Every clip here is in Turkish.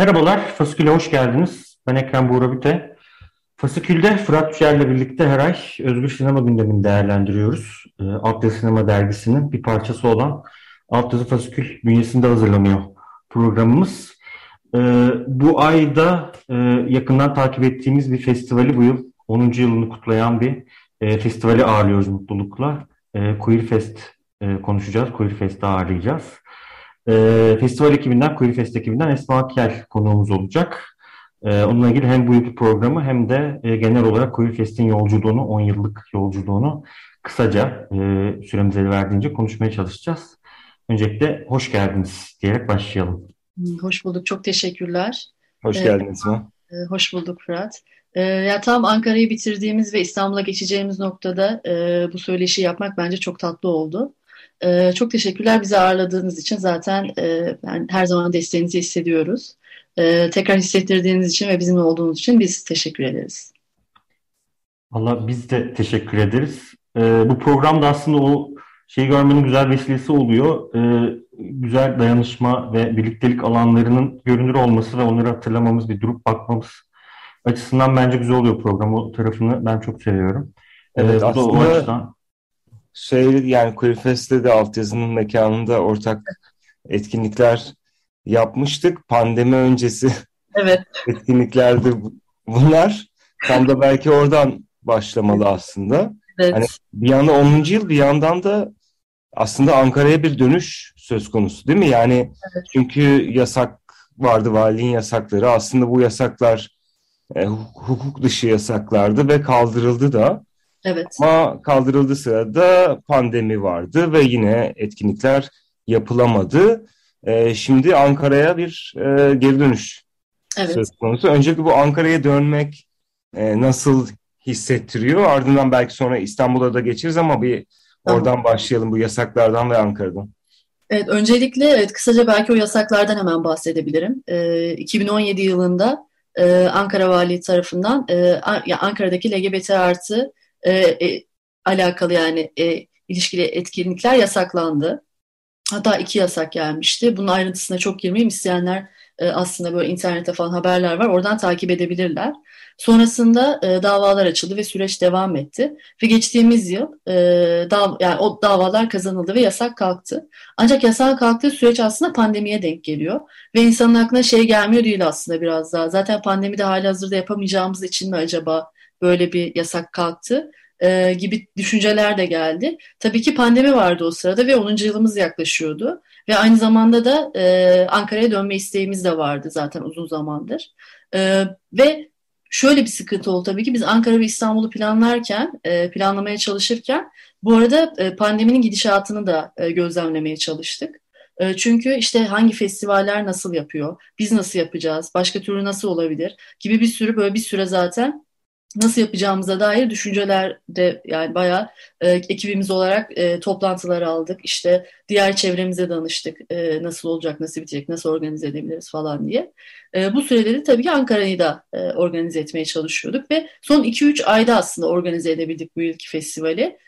Merhabalar, Fasikül'e hoş geldiniz. Ben Ekrem Buğra Büte. Fasikül'de Fırat Yücel'le birlikte her ay Özgür Sinema gündemini değerlendiriyoruz. E, Altyazı Sinema dergisinin bir parçası olan Altyazı Fasikül bünyesinde hazırlanıyor programımız. E, bu ayda e, yakından takip ettiğimiz bir festivali bu yıl 10. yılını kutlayan bir e, festivali ağırlıyoruz mutlulukla. E, Queer Fest e, konuşacağız. Queer Fest'i ağırlayacağız. E, festival ekibinden, Queer Fest ekibinden Esma Kel konuğumuz olacak. E, onunla ilgili hem bu yılki programı hem de e, genel olarak Queer Fest'in yolculuğunu, 10 yıllık yolculuğunu kısaca e, süremiz el verdiğince konuşmaya çalışacağız. Öncelikle hoş geldiniz diyerek başlayalım. Hoş bulduk, çok teşekkürler. Hoş ee, geldiniz Esma. E, hoş bulduk Fırat. E, ya tam Ankara'yı bitirdiğimiz ve İstanbul'a geçeceğimiz noktada e, bu söyleşi yapmak bence çok tatlı oldu. E, çok teşekkürler bizi ağırladığınız için. Zaten e, ben her zaman desteğinizi hissediyoruz. E, tekrar hissettirdiğiniz için ve bizimle olduğunuz için biz teşekkür ederiz. Allah biz de teşekkür ederiz. E, bu programda aslında o şeyi görmenin güzel vesilesi oluyor. E, güzel dayanışma ve birliktelik alanlarının görünür olması ve onları hatırlamamız, bir durup bakmamız açısından bence güzel oluyor program. O tarafını ben çok seviyorum. Evet, ee, aslında o açıdan... şey yani Queerfest'te de altyazının mekanında ortak etkinlikler yapmıştık. Pandemi öncesi evet. etkinliklerdi bunlar. Tam da belki oradan başlamalı aslında. Evet. Hani bir yandan 10. yıl bir yandan da aslında Ankara'ya bir dönüş söz konusu değil mi? Yani evet. çünkü yasak vardı valiliğin yasakları. Aslında bu yasaklar e, hukuk dışı yasaklardı ve kaldırıldı da. Evet. Ama kaldırıldığı sırada pandemi vardı ve yine etkinlikler yapılamadı. E, şimdi Ankara'ya bir e, geri dönüş evet. söz konusu. Öncelikle bu Ankara'ya dönmek e, nasıl hissettiriyor? Ardından belki sonra İstanbul'a da geçeriz ama bir oradan tamam. başlayalım bu yasaklardan ve Ankara'dan. Evet, öncelikle evet, kısaca belki o yasaklardan hemen bahsedebilirim. E, 2017 yılında e, Ankara Valiliği tarafından e, Ankara'daki LGBT artı e, e, alakalı yani e, ilişkili etkinlikler yasaklandı. Hatta iki yasak gelmişti. Bunun ayrıntısına çok girmeyeyim. İsteyenler e, aslında böyle internette falan haberler var. Oradan takip edebilirler. Sonrasında e, davalar açıldı ve süreç devam etti. Ve geçtiğimiz yıl e, dav yani o davalar kazanıldı ve yasak kalktı. Ancak yasak kalktığı süreç aslında pandemiye denk geliyor. Ve insanın aklına şey gelmiyor değil aslında biraz daha. Zaten pandemide hali hazırda yapamayacağımız için mi acaba böyle bir yasak kalktı? e, gibi düşünceler de geldi. Tabii ki pandemi vardı o sırada ve 10. yılımız yaklaşıyordu. Ve aynı zamanda da e, Ankara'ya dönme isteğimiz de vardı zaten uzun zamandır. E, ve şöyle bir sıkıntı oldu tabii ki biz Ankara ve İstanbul'u planlarken, e, planlamaya çalışırken bu arada e, pandeminin gidişatını da e, gözlemlemeye çalıştık. E, çünkü işte hangi festivaller nasıl yapıyor, biz nasıl yapacağız, başka türlü nasıl olabilir gibi bir sürü böyle bir süre zaten nasıl yapacağımıza dair düşünceler de yani bayağı e, ekibimiz olarak e, toplantılar aldık. İşte diğer çevremize danıştık. E, nasıl olacak, nasıl bitecek, nasıl organize edebiliriz falan diye. E, bu süreleri tabii ki Ankara'yı da e, organize etmeye çalışıyorduk ve son 2-3 ayda aslında organize edebildik bu yılki festivali.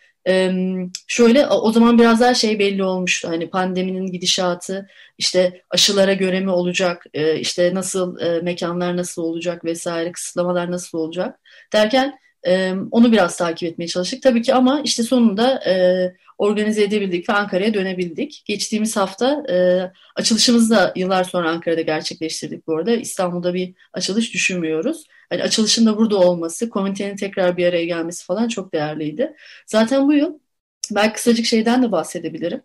Şöyle o zaman biraz daha şey belli olmuştu. Hani pandeminin gidişatı işte aşılara göre mi olacak işte nasıl e, mekanlar nasıl olacak vesaire kısıtlamalar nasıl olacak derken onu biraz takip etmeye çalıştık. Tabii ki ama işte sonunda organize edebildik ve Ankara'ya dönebildik. Geçtiğimiz hafta e, açılışımızı da yıllar sonra Ankara'da gerçekleştirdik bu arada. İstanbul'da bir açılış düşünmüyoruz. Hani açılışın da burada olması, komitenin tekrar bir araya gelmesi falan çok değerliydi. Zaten bu yıl belki kısacık şeyden de bahsedebilirim.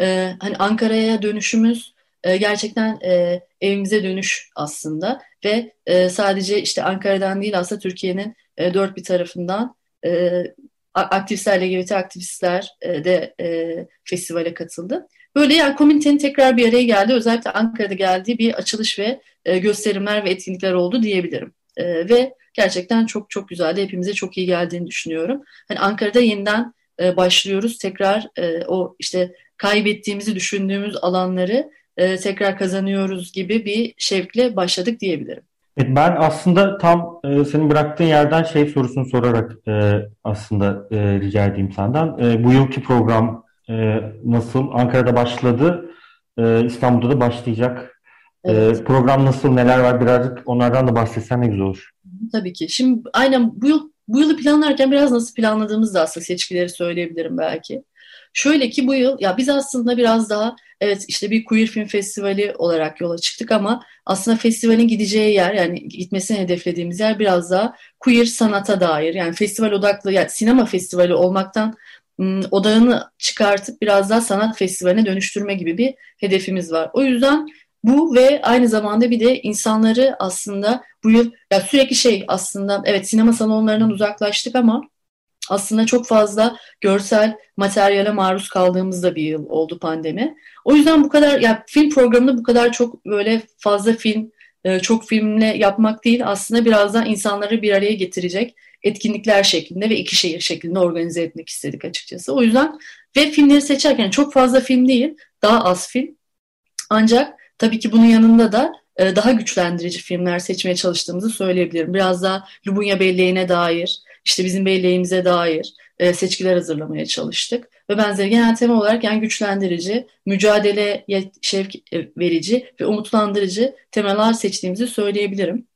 E, hani Ankara'ya dönüşümüz e, gerçekten e, evimize dönüş aslında ve e, sadece işte Ankara'dan değil aslında Türkiye'nin e, dört bir tarafından e, aktivistler, LGBT aktivistler e, de e, festivale katıldı. Böyle yani komünitenin tekrar bir araya geldiği, özellikle Ankara'da geldiği bir açılış ve e, gösterimler ve etkinlikler oldu diyebilirim. E, ve gerçekten çok çok güzeldi. Hepimize çok iyi geldiğini düşünüyorum. Hani Ankara'da yeniden e, başlıyoruz. Tekrar e, o işte kaybettiğimizi düşündüğümüz alanları e, tekrar kazanıyoruz gibi bir şevkle başladık diyebilirim. Evet, ben aslında tam e, senin bıraktığın yerden şey sorusunu sorarak e, aslında e, rica edeyim senden. E, bu yılki program e, nasıl? Ankara'da başladı, e, İstanbul'da da başlayacak. E, evet. E, program nasıl, neler var birazcık onlardan da bahsetsen ne güzel olur. Tabii ki. Şimdi aynen bu yıl bu yılı planlarken biraz nasıl planladığımız da aslında seçkileri söyleyebilirim belki. Şöyle ki bu yıl ya biz aslında biraz daha evet işte bir queer film festivali olarak yola çıktık ama aslında festivalin gideceği yer yani gitmesini hedeflediğimiz yer biraz daha queer sanata dair yani festival odaklı yani sinema festivali olmaktan odağını çıkartıp biraz daha sanat festivaline dönüştürme gibi bir hedefimiz var. O yüzden bu ve aynı zamanda bir de insanları aslında bu yıl ya sürekli şey aslında evet sinema salonlarından uzaklaştık ama aslında çok fazla görsel materyale maruz kaldığımızda bir yıl oldu pandemi. O yüzden bu kadar ya film programında bu kadar çok böyle fazla film e, çok filmle yapmak değil aslında biraz daha insanları bir araya getirecek etkinlikler şeklinde ve iki şehir şeklinde organize etmek istedik açıkçası. O yüzden ve filmleri seçerken çok fazla film değil daha az film ancak tabii ki bunun yanında da e, daha güçlendirici filmler seçmeye çalıştığımızı söyleyebilirim. Biraz daha Lubunya belleğine dair işte bizim belleğimize dair e, seçkiler hazırlamaya çalıştık. Ve benzeri genel tema olarak yani güçlendirici, mücadeleye şevk e, verici ve umutlandırıcı temalar seçtiğimizi söyleyebilirim.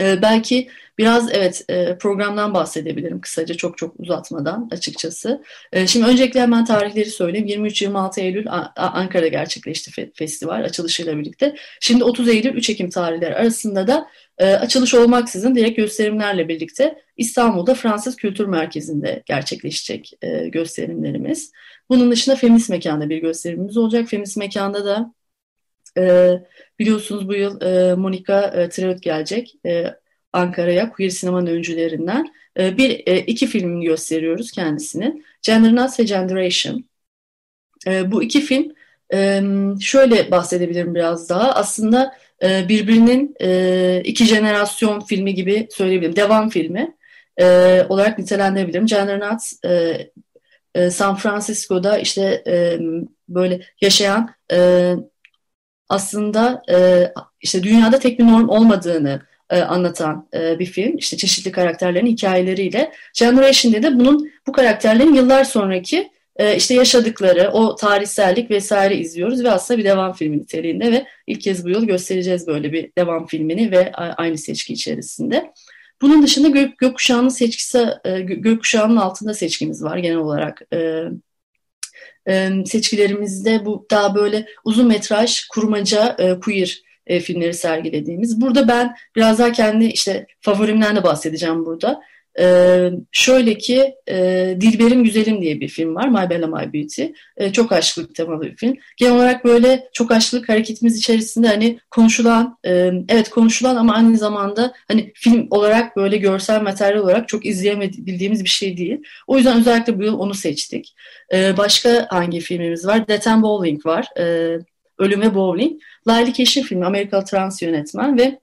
E, belki Biraz evet e, programdan bahsedebilirim kısaca çok çok uzatmadan açıkçası. E, şimdi öncelikle hemen tarihleri söyleyeyim. 23-26 Eylül Ankara'da gerçekleşti festival açılışıyla birlikte. Şimdi 30 Eylül 3 Ekim tarihleri arasında da e, açılış olmaksızın direkt gösterimlerle birlikte İstanbul'da Fransız Kültür Merkezi'nde gerçekleşecek gösterimlerimiz. Bunun dışında Feminist Mekan'da bir gösterimimiz olacak. Feminist Mekan'da da biliyorsunuz bu yıl Monika e, gelecek. Ankara'ya queer sinemanın öncülerinden. E, bir e, iki filmini gösteriyoruz kendisini. Gender Nuts ve Generation. E, bu iki film şöyle bahsedebilirim biraz daha. Aslında birbirinin iki jenerasyon filmi gibi söyleyebilirim. Devam filmi olarak nitelendirebilirim. Nuts San Francisco'da işte böyle yaşayan aslında işte dünyada tek bir norm olmadığını e, anlatan e, bir film. İşte çeşitli karakterlerin hikayeleriyle. Generation'de de bunun bu karakterlerin yıllar sonraki e, işte yaşadıkları, o tarihsellik vesaire izliyoruz ve aslında bir devam filmi niteliğinde ve ilk kez bu yıl göstereceğiz böyle bir devam filmini ve aynı seçki içerisinde. Bunun dışında gök, gökkuşağının seçkisi, e, gökkuşağının altında seçkimiz var genel olarak. E, e, seçkilerimizde bu daha böyle uzun metraj, kurmaca, e, queer e, filmleri sergilediğimiz. Burada ben biraz daha kendi işte favorimden de bahsedeceğim burada. Ee, şöyle ki e, Dilberim Güzelim diye bir film var. My Bella My Beauty. E, çok aşklık temalı bir film. Genel olarak böyle çok aşklık hareketimiz içerisinde hani konuşulan, e, evet konuşulan ama aynı zamanda hani film olarak böyle görsel materyal olarak çok izleyebildiğimiz bir şey değil. O yüzden özellikle bu yıl onu seçtik. E, başka hangi filmimiz var? Death and Bowling var. E, Ölüm ve Bowling. Layli Keşin filmi Amerikalı trans yönetmen ve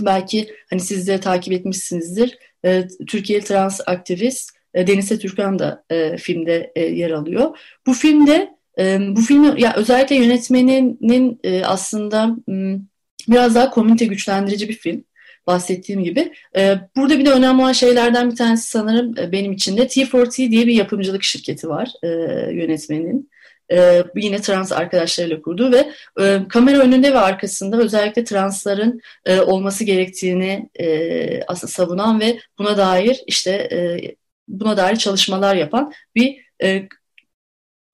belki hani siz de takip etmişsinizdir. E, Türkiye trans aktivist e, Denise Türkan da e, filmde e, yer alıyor. Bu filmde e, bu filmi ya özellikle yönetmeninin e, aslında biraz daha komünite güçlendirici bir film bahsettiğim gibi. E, burada bir de önemli olan şeylerden bir tanesi sanırım e, benim için de T4T diye bir yapımcılık şirketi var e, yönetmenin e, yine trans arkadaşlarıyla kurdu ve e, kamera önünde ve arkasında özellikle transların e, olması gerektiğini e, aslında savunan ve buna dair işte e, buna dair çalışmalar yapan bir e,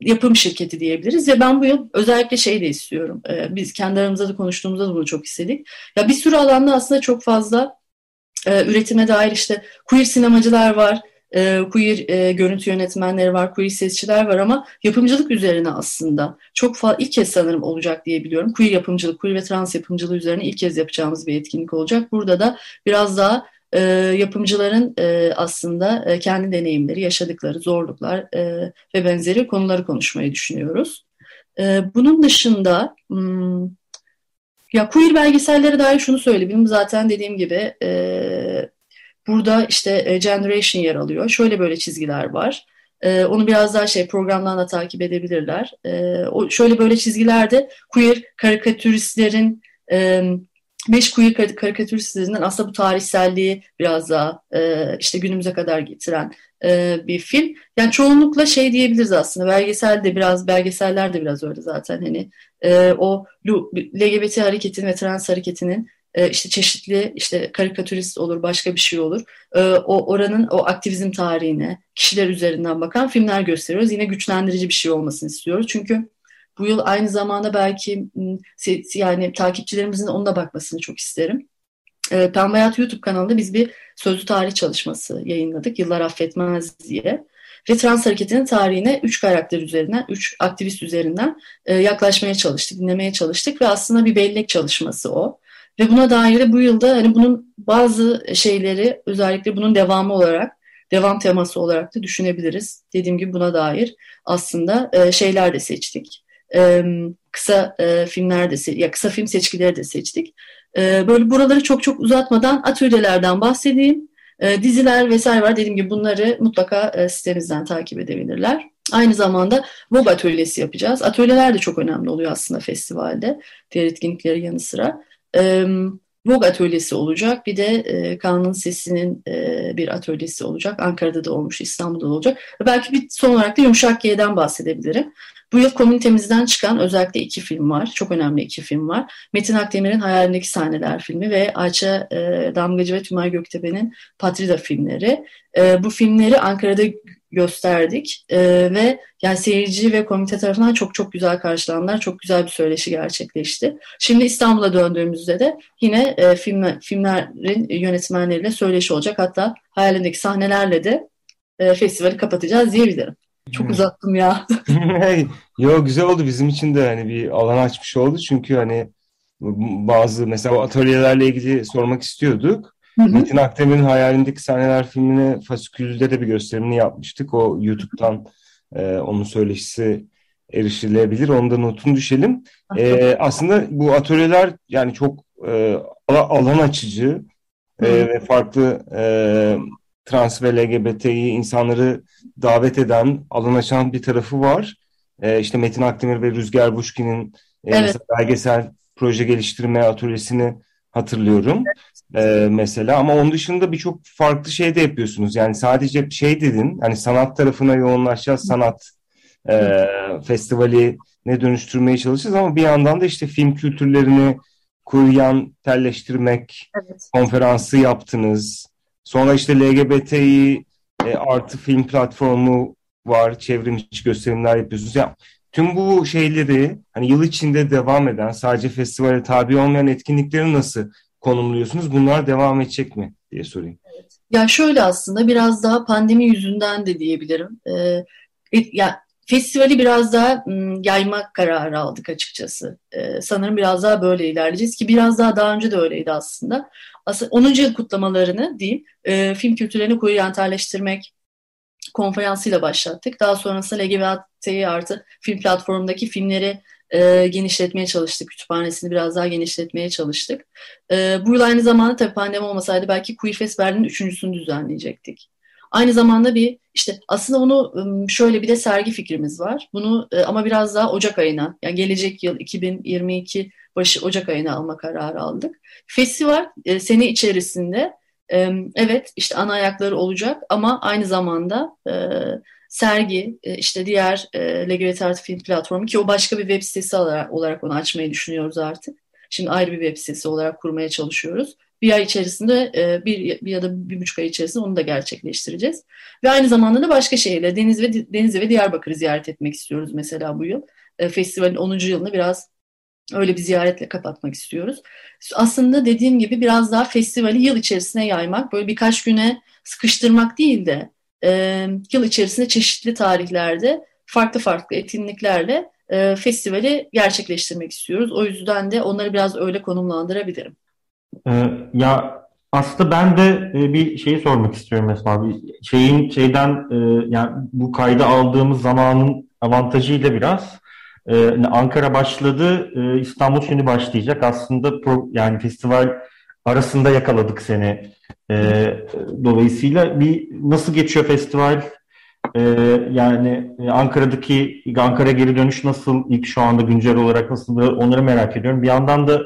yapım şirketi diyebiliriz. Ve ben bu yıl özellikle şey de istiyorum. E, biz kendi aramızda da konuştuğumuzda da bunu çok istedik. Ya bir sürü alanda aslında çok fazla e, üretime dair işte queer sinemacılar var, e, queer e, görüntü yönetmenleri var, queer sesçiler var ama yapımcılık üzerine aslında çok fazla ilk kez sanırım olacak diye biliyorum. Queer yapımcılık, queer ve trans yapımcılığı üzerine ilk kez yapacağımız bir etkinlik olacak. Burada da biraz daha e, yapımcıların e, aslında e, kendi deneyimleri, yaşadıkları zorluklar e, ve benzeri konuları konuşmayı düşünüyoruz. E, bunun dışında hmm, ya queer belgesellere dair şunu söyleyebilirim. Zaten dediğim gibi e, burada işte e, Generation yer alıyor. Şöyle böyle çizgiler var. E, onu biraz daha şey programdan da takip edebilirler. E, şöyle böyle çizgilerde queer karikatüristlerin beş queer karikatüristlerin aslında bu tarihselliği biraz daha işte günümüze kadar getiren bir film. Yani çoğunlukla şey diyebiliriz aslında belgesel de biraz belgeseller de biraz öyle zaten hani o LGBT hareketinin ve trans hareketinin e, işte çeşitli işte karikatürist olur başka bir şey olur e, o oranın o aktivizm tarihine kişiler üzerinden bakan filmler gösteriyoruz. Yine güçlendirici bir şey olmasını istiyoruz çünkü bu yıl aynı zamanda belki yani takipçilerimizin onunla bakmasını çok isterim. E, Pembe Hayat YouTube kanalında biz bir sözlü tarih çalışması yayınladık. Yıllar affetmez diye. Ve trans hareketinin tarihine üç karakter üzerinden, üç aktivist üzerinden e, yaklaşmaya çalıştık, dinlemeye çalıştık ve aslında bir bellek çalışması o. Ve buna dair de bu yılda hani bunun bazı şeyleri özellikle bunun devamı olarak, devam teması olarak da düşünebiliriz. Dediğim gibi buna dair aslında e, şeyler de seçtik. E, kısa e, filmler de, ya kısa film seçkileri de seçtik. Böyle buraları çok çok uzatmadan atölyelerden bahsedeyim. Diziler vesaire var. Dediğim gibi bunları mutlaka e, sitemizden takip edebilirler. Aynı zamanda Vogue atölyesi yapacağız. Atölyeler de çok önemli oluyor aslında festivalde. Diğer etkinlikleri yanı sıra. E, Vogue atölyesi olacak. Bir de e, Kaan'ın Sesi'nin bir atölyesi olacak. Ankara'da da olmuş, İstanbul'da da olacak. Belki bir son olarak da Yumuşak G'den bahsedebilirim. Bu yıl komünitemizden çıkan özellikle iki film var. Çok önemli iki film var. Metin Akdemir'in Hayalindeki Sahneler filmi ve Ayça e, Damgacı ve Tümay Göktepe'nin Patrida filmleri. Bu filmleri Ankara'da gösterdik e, ve yani seyirci ve komite tarafından çok çok güzel karşılandılar. Çok güzel bir söyleşi gerçekleşti. Şimdi İstanbul'a döndüğümüzde de yine e, film, filmlerin yönetmenleriyle söyleşi olacak. Hatta hayalindeki sahnelerle de e, festivali kapatacağız diyebilirim. Çok uzattım ya. Yo güzel oldu bizim için de hani bir alan açmış oldu çünkü hani bazı mesela atölyelerle ilgili sormak istiyorduk. Hı hı. Metin Akdemir'in hayalindeki sahneler filmini Fasikül'de de bir gösterimini yapmıştık. O YouTube'dan e, onun söyleşisi erişilebilir. Onda notunu düşelim. E, aslında bu atölyeler yani çok e, alan açıcı e, ve farklı e, trans ve LGBTİ insanları davet eden, alan açan bir tarafı var. E, işte Metin Akdemir ve Rüzgar Buşkin'in e, evet. belgesel proje geliştirme atölyesini hatırlıyorum. E, mesela. Ama onun dışında birçok farklı şey de yapıyorsunuz. Yani sadece şey dedin, hani sanat tarafına yoğunlaşacağız, sanat e, festivali ne dönüştürmeye çalışacağız ama bir yandan da işte film kültürlerini kuruyan, telleştirmek evet. konferansı yaptınız. Sonra işte LGBTİ e, artı film platformu var. Çevrimiçi gösterimler yapıyorsunuz. Ya, tüm bu şeyleri hani yıl içinde devam eden sadece festivale tabi olmayan etkinlikleri nasıl konumluyorsunuz? Bunlar devam edecek mi diye sorayım. Ya şöyle aslında biraz daha pandemi yüzünden de diyebilirim. Ee, ya festivali biraz daha yaymak kararı aldık açıkçası. Ee, sanırım biraz daha böyle ilerleyeceğiz ki biraz daha daha önce de öyleydi aslında aslında 10. yıl kutlamalarını diyeyim e, film kültürlerini kuryantalleştirmek konferansıyla başlattık. Daha sonrasında LGBT artı film platformundaki filmleri e, genişletmeye çalıştık. Kütüphanesini biraz daha genişletmeye çalıştık. E, bu yıl aynı zamanda tabii pandemi olmasaydı belki Queer Fest Berlin'in üçüncüsünü düzenleyecektik. Aynı zamanda bir işte aslında onu şöyle bir de sergi fikrimiz var. Bunu e, ama biraz daha Ocak ayına yani gelecek yıl 2022 başı Ocak ayına alma kararı aldık. Festival e, sene içerisinde evet işte ana ayakları olacak ama aynı zamanda sergi e, işte diğer e, LGBT Art Film platformu ki o başka bir web sitesi olarak, onu açmayı düşünüyoruz artık. Şimdi ayrı bir web sitesi olarak kurmaya çalışıyoruz. Bir ay içerisinde e, bir, bir ya da bir buçuk ay içerisinde onu da gerçekleştireceğiz. Ve aynı zamanda da başka şehirler Deniz ve Denizli ve Diyarbakır'ı ziyaret etmek istiyoruz mesela bu yıl. Festivalin 10. yılını biraz Öyle bir ziyaretle kapatmak istiyoruz. Aslında dediğim gibi biraz daha festivali yıl içerisine yaymak, böyle birkaç güne sıkıştırmak değil de e, yıl içerisinde çeşitli tarihlerde farklı farklı etkinliklerle e, festivali gerçekleştirmek istiyoruz. O yüzden de onları biraz öyle konumlandırabilirim. Ee, ya aslında ben de e, bir şeyi sormak istiyorum mesela bir şeyin şeyden e, yani bu kayda aldığımız zamanın avantajıyla biraz e, Ankara başladı, e, İstanbul şimdi başlayacak. Aslında pro, yani festival arasında yakaladık seni. E, dolayısıyla bir nasıl geçiyor festival? E, yani Ankara'daki Ankara geri dönüş nasıl? İlk şu anda güncel olarak nasıl? Onları merak ediyorum. Bir yandan da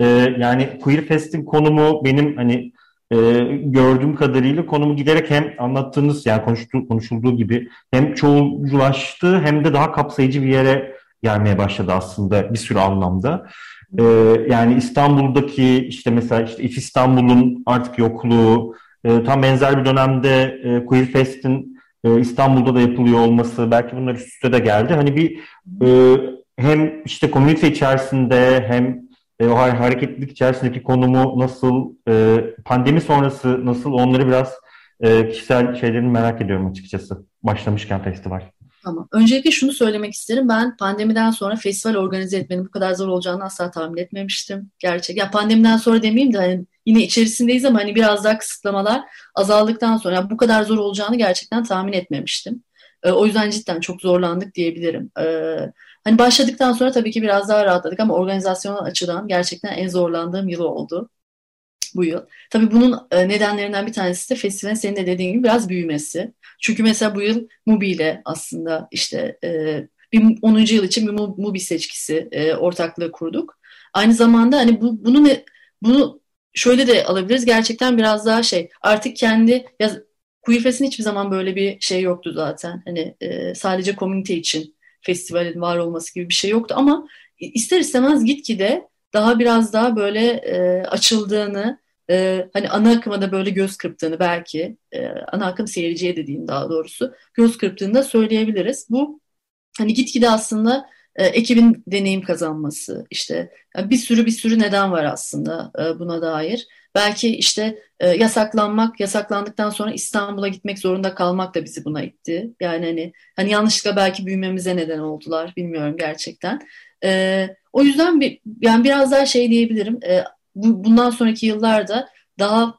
e, yani Queer Fest'in konumu benim hani e, gördüğüm kadarıyla konumu giderek hem anlattığınız yani konuştuğu, konuşulduğu gibi hem çoğulculaştı hem de daha kapsayıcı bir yere gelmeye başladı aslında bir sürü anlamda. E, yani İstanbul'daki işte mesela işte İF İstanbul'un artık yokluğu, e, tam benzer bir dönemde e, Queer Fest'in e, İstanbul'da da yapılıyor olması belki bunlar üst üste de geldi. Hani bir e, hem işte komünite içerisinde hem e, o hareketlilik içerisindeki konumu nasıl, e, pandemi sonrası nasıl onları biraz e, kişisel şeylerini merak ediyorum açıkçası. Başlamışken festival. Tamam. Öncelikle şunu söylemek isterim. Ben pandemiden sonra festival organize etmenin bu kadar zor olacağını asla tahmin etmemiştim. Gerçek. Ya pandemiden sonra demeyeyim de hani yine içerisindeyiz ama hani biraz daha kısıtlamalar azaldıktan sonra yani bu kadar zor olacağını gerçekten tahmin etmemiştim. E, o yüzden cidden çok zorlandık diyebilirim. E, hani başladıktan sonra tabii ki biraz daha rahatladık ama organizasyonel açıdan gerçekten en zorlandığım yıl oldu bu yıl. Tabii bunun e, nedenlerinden bir tanesi de festivalin senin de dediğin gibi biraz büyümesi. Çünkü mesela bu yıl Mubi ile aslında işte e, bir 10. yıl için bir Mubi seçkisi e, ortaklığı kurduk. Aynı zamanda hani bu, bunu ne, bunu şöyle de alabiliriz. Gerçekten biraz daha şey artık kendi ya Kuyufes'in hiçbir zaman böyle bir şey yoktu zaten. Hani e, sadece komünite için festivalin var olması gibi bir şey yoktu ama ister istemez gitgide daha biraz daha böyle e, açıldığını, e, hani ana akıma da böyle göz kırptığını belki, e, ana akım seyirciye dediğim daha doğrusu, göz kırptığını da söyleyebiliriz. Bu hani gitgide aslında e, ekibin deneyim kazanması, işte yani bir sürü bir sürü neden var aslında e, buna dair. Belki işte e, yasaklanmak, yasaklandıktan sonra İstanbul'a gitmek zorunda kalmak da bizi buna itti. Yani hani hani yanlışlıkla belki büyümemize neden oldular, bilmiyorum gerçekten. E, o yüzden bir, yani biraz daha şey diyebilirim. E, bu, bundan sonraki yıllarda daha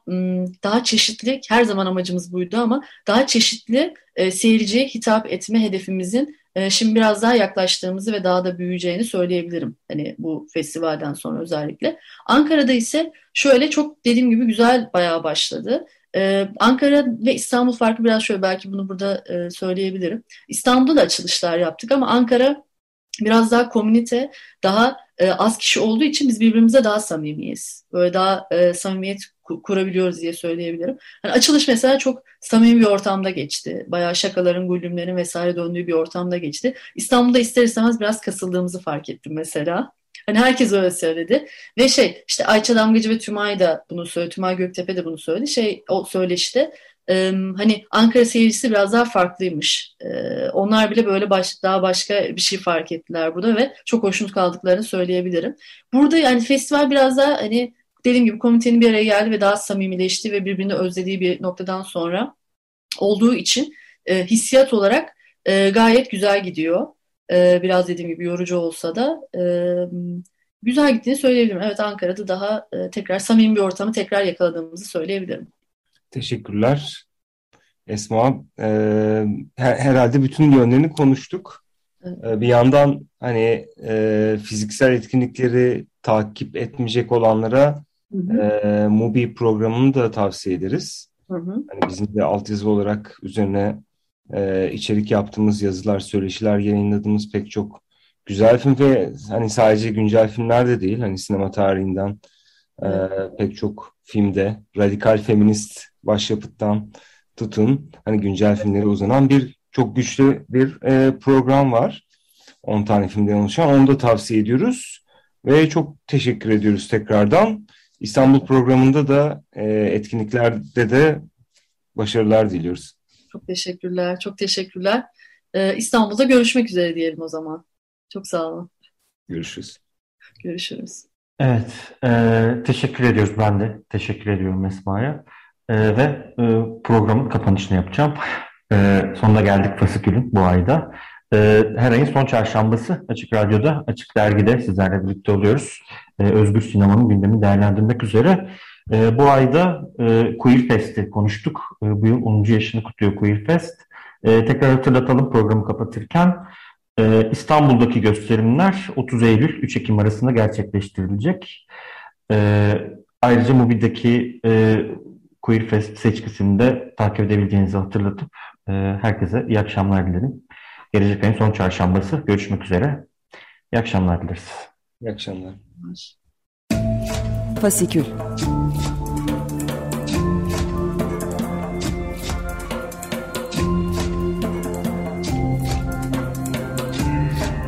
daha çeşitli, her zaman amacımız buydu ama daha çeşitli e, seyirciye hitap etme hedefimizin e, şimdi biraz daha yaklaştığımızı ve daha da büyüyeceğini söyleyebilirim. Hani bu festivalden sonra özellikle. Ankara'da ise şöyle çok dediğim gibi güzel bayağı başladı. Ee, Ankara ve İstanbul farkı biraz şöyle belki bunu burada e, söyleyebilirim. İstanbul'da da açılışlar yaptık ama Ankara biraz daha komünite, daha e, az kişi olduğu için biz birbirimize daha samimiyiz. Böyle daha e, samimiyet kurabiliyoruz diye söyleyebilirim. Yani açılış mesela çok samimi bir ortamda geçti. Bayağı şakaların, güldümlerin vesaire döndüğü bir ortamda geçti. İstanbul'da ister istemez biraz kasıldığımızı fark ettim mesela. Hani herkes öyle söyledi. Ve şey işte Ayça Damgacı ve Tümay da bunu söyledi. Tümay Göktepe de bunu söyledi. Şey o söyleşte hani Ankara seyircisi biraz daha farklıymış. onlar bile böyle baş, daha başka bir şey fark ettiler burada ve çok hoşnut kaldıklarını söyleyebilirim. Burada yani festival biraz daha hani dediğim gibi komitenin bir araya geldi ve daha samimileşti ve birbirini özlediği bir noktadan sonra olduğu için e, hissiyat olarak e, gayet güzel gidiyor. E, biraz dediğim gibi yorucu olsa da e, güzel gittiğini söyleyebilirim. Evet Ankara'da daha e, tekrar samimi bir ortamı tekrar yakaladığımızı söyleyebilirim. Teşekkürler. Esma, e, her, herhalde bütün yönlerini konuştuk. Evet. bir yandan hani e, fiziksel etkinlikleri takip etmeyecek olanlara hı hı. E, Mubi programını da tavsiye ederiz. Hı hı. Hani bizim de altyazı olarak üzerine e, içerik yaptığımız yazılar, söyleşiler yayınladığımız pek çok güzel film ve hani sadece güncel filmler de değil, hani sinema tarihinden e, pek çok filmde radikal feminist başyapıttan tutun hani güncel filmlere uzanan bir çok güçlü bir e, program var. 10 tane filmden oluşan. Onu da tavsiye ediyoruz. Ve çok teşekkür ediyoruz tekrardan. İstanbul programında da e, etkinliklerde de başarılar diliyoruz. Çok teşekkürler. Çok teşekkürler. Ee, İstanbul'da görüşmek üzere diyelim o zaman. Çok sağ olun. Görüşürüz. Görüşürüz. Evet. E, teşekkür ediyoruz ben de. Teşekkür ediyorum Esma'ya. E, ve e, programın kapanışını yapacağım. E, sonuna geldik Fasikül'ün bu ayda. E, her ayın son çarşambası Açık Radyo'da, Açık Dergi'de sizlerle birlikte oluyoruz. E, Özgür Sinema'nın gündemi değerlendirmek üzere. E, bu ayda e, Queer Fest'i konuştuk. E, bu yıl 10. yaşını kutluyor Queer Fest. E, tekrar hatırlatalım programı kapatırken. Ee, İstanbul'daki gösterimler 30 Eylül 3 Ekim arasında gerçekleştirilecek. Ee, ayrıca Mubi'deki e, Queer Fest seçkisini de takip edebileceğinizi hatırlatıp e, herkese iyi akşamlar dilerim. Gelecek ayın son çarşambası. Görüşmek üzere. İyi akşamlar dileriz. İyi akşamlar. Fasikül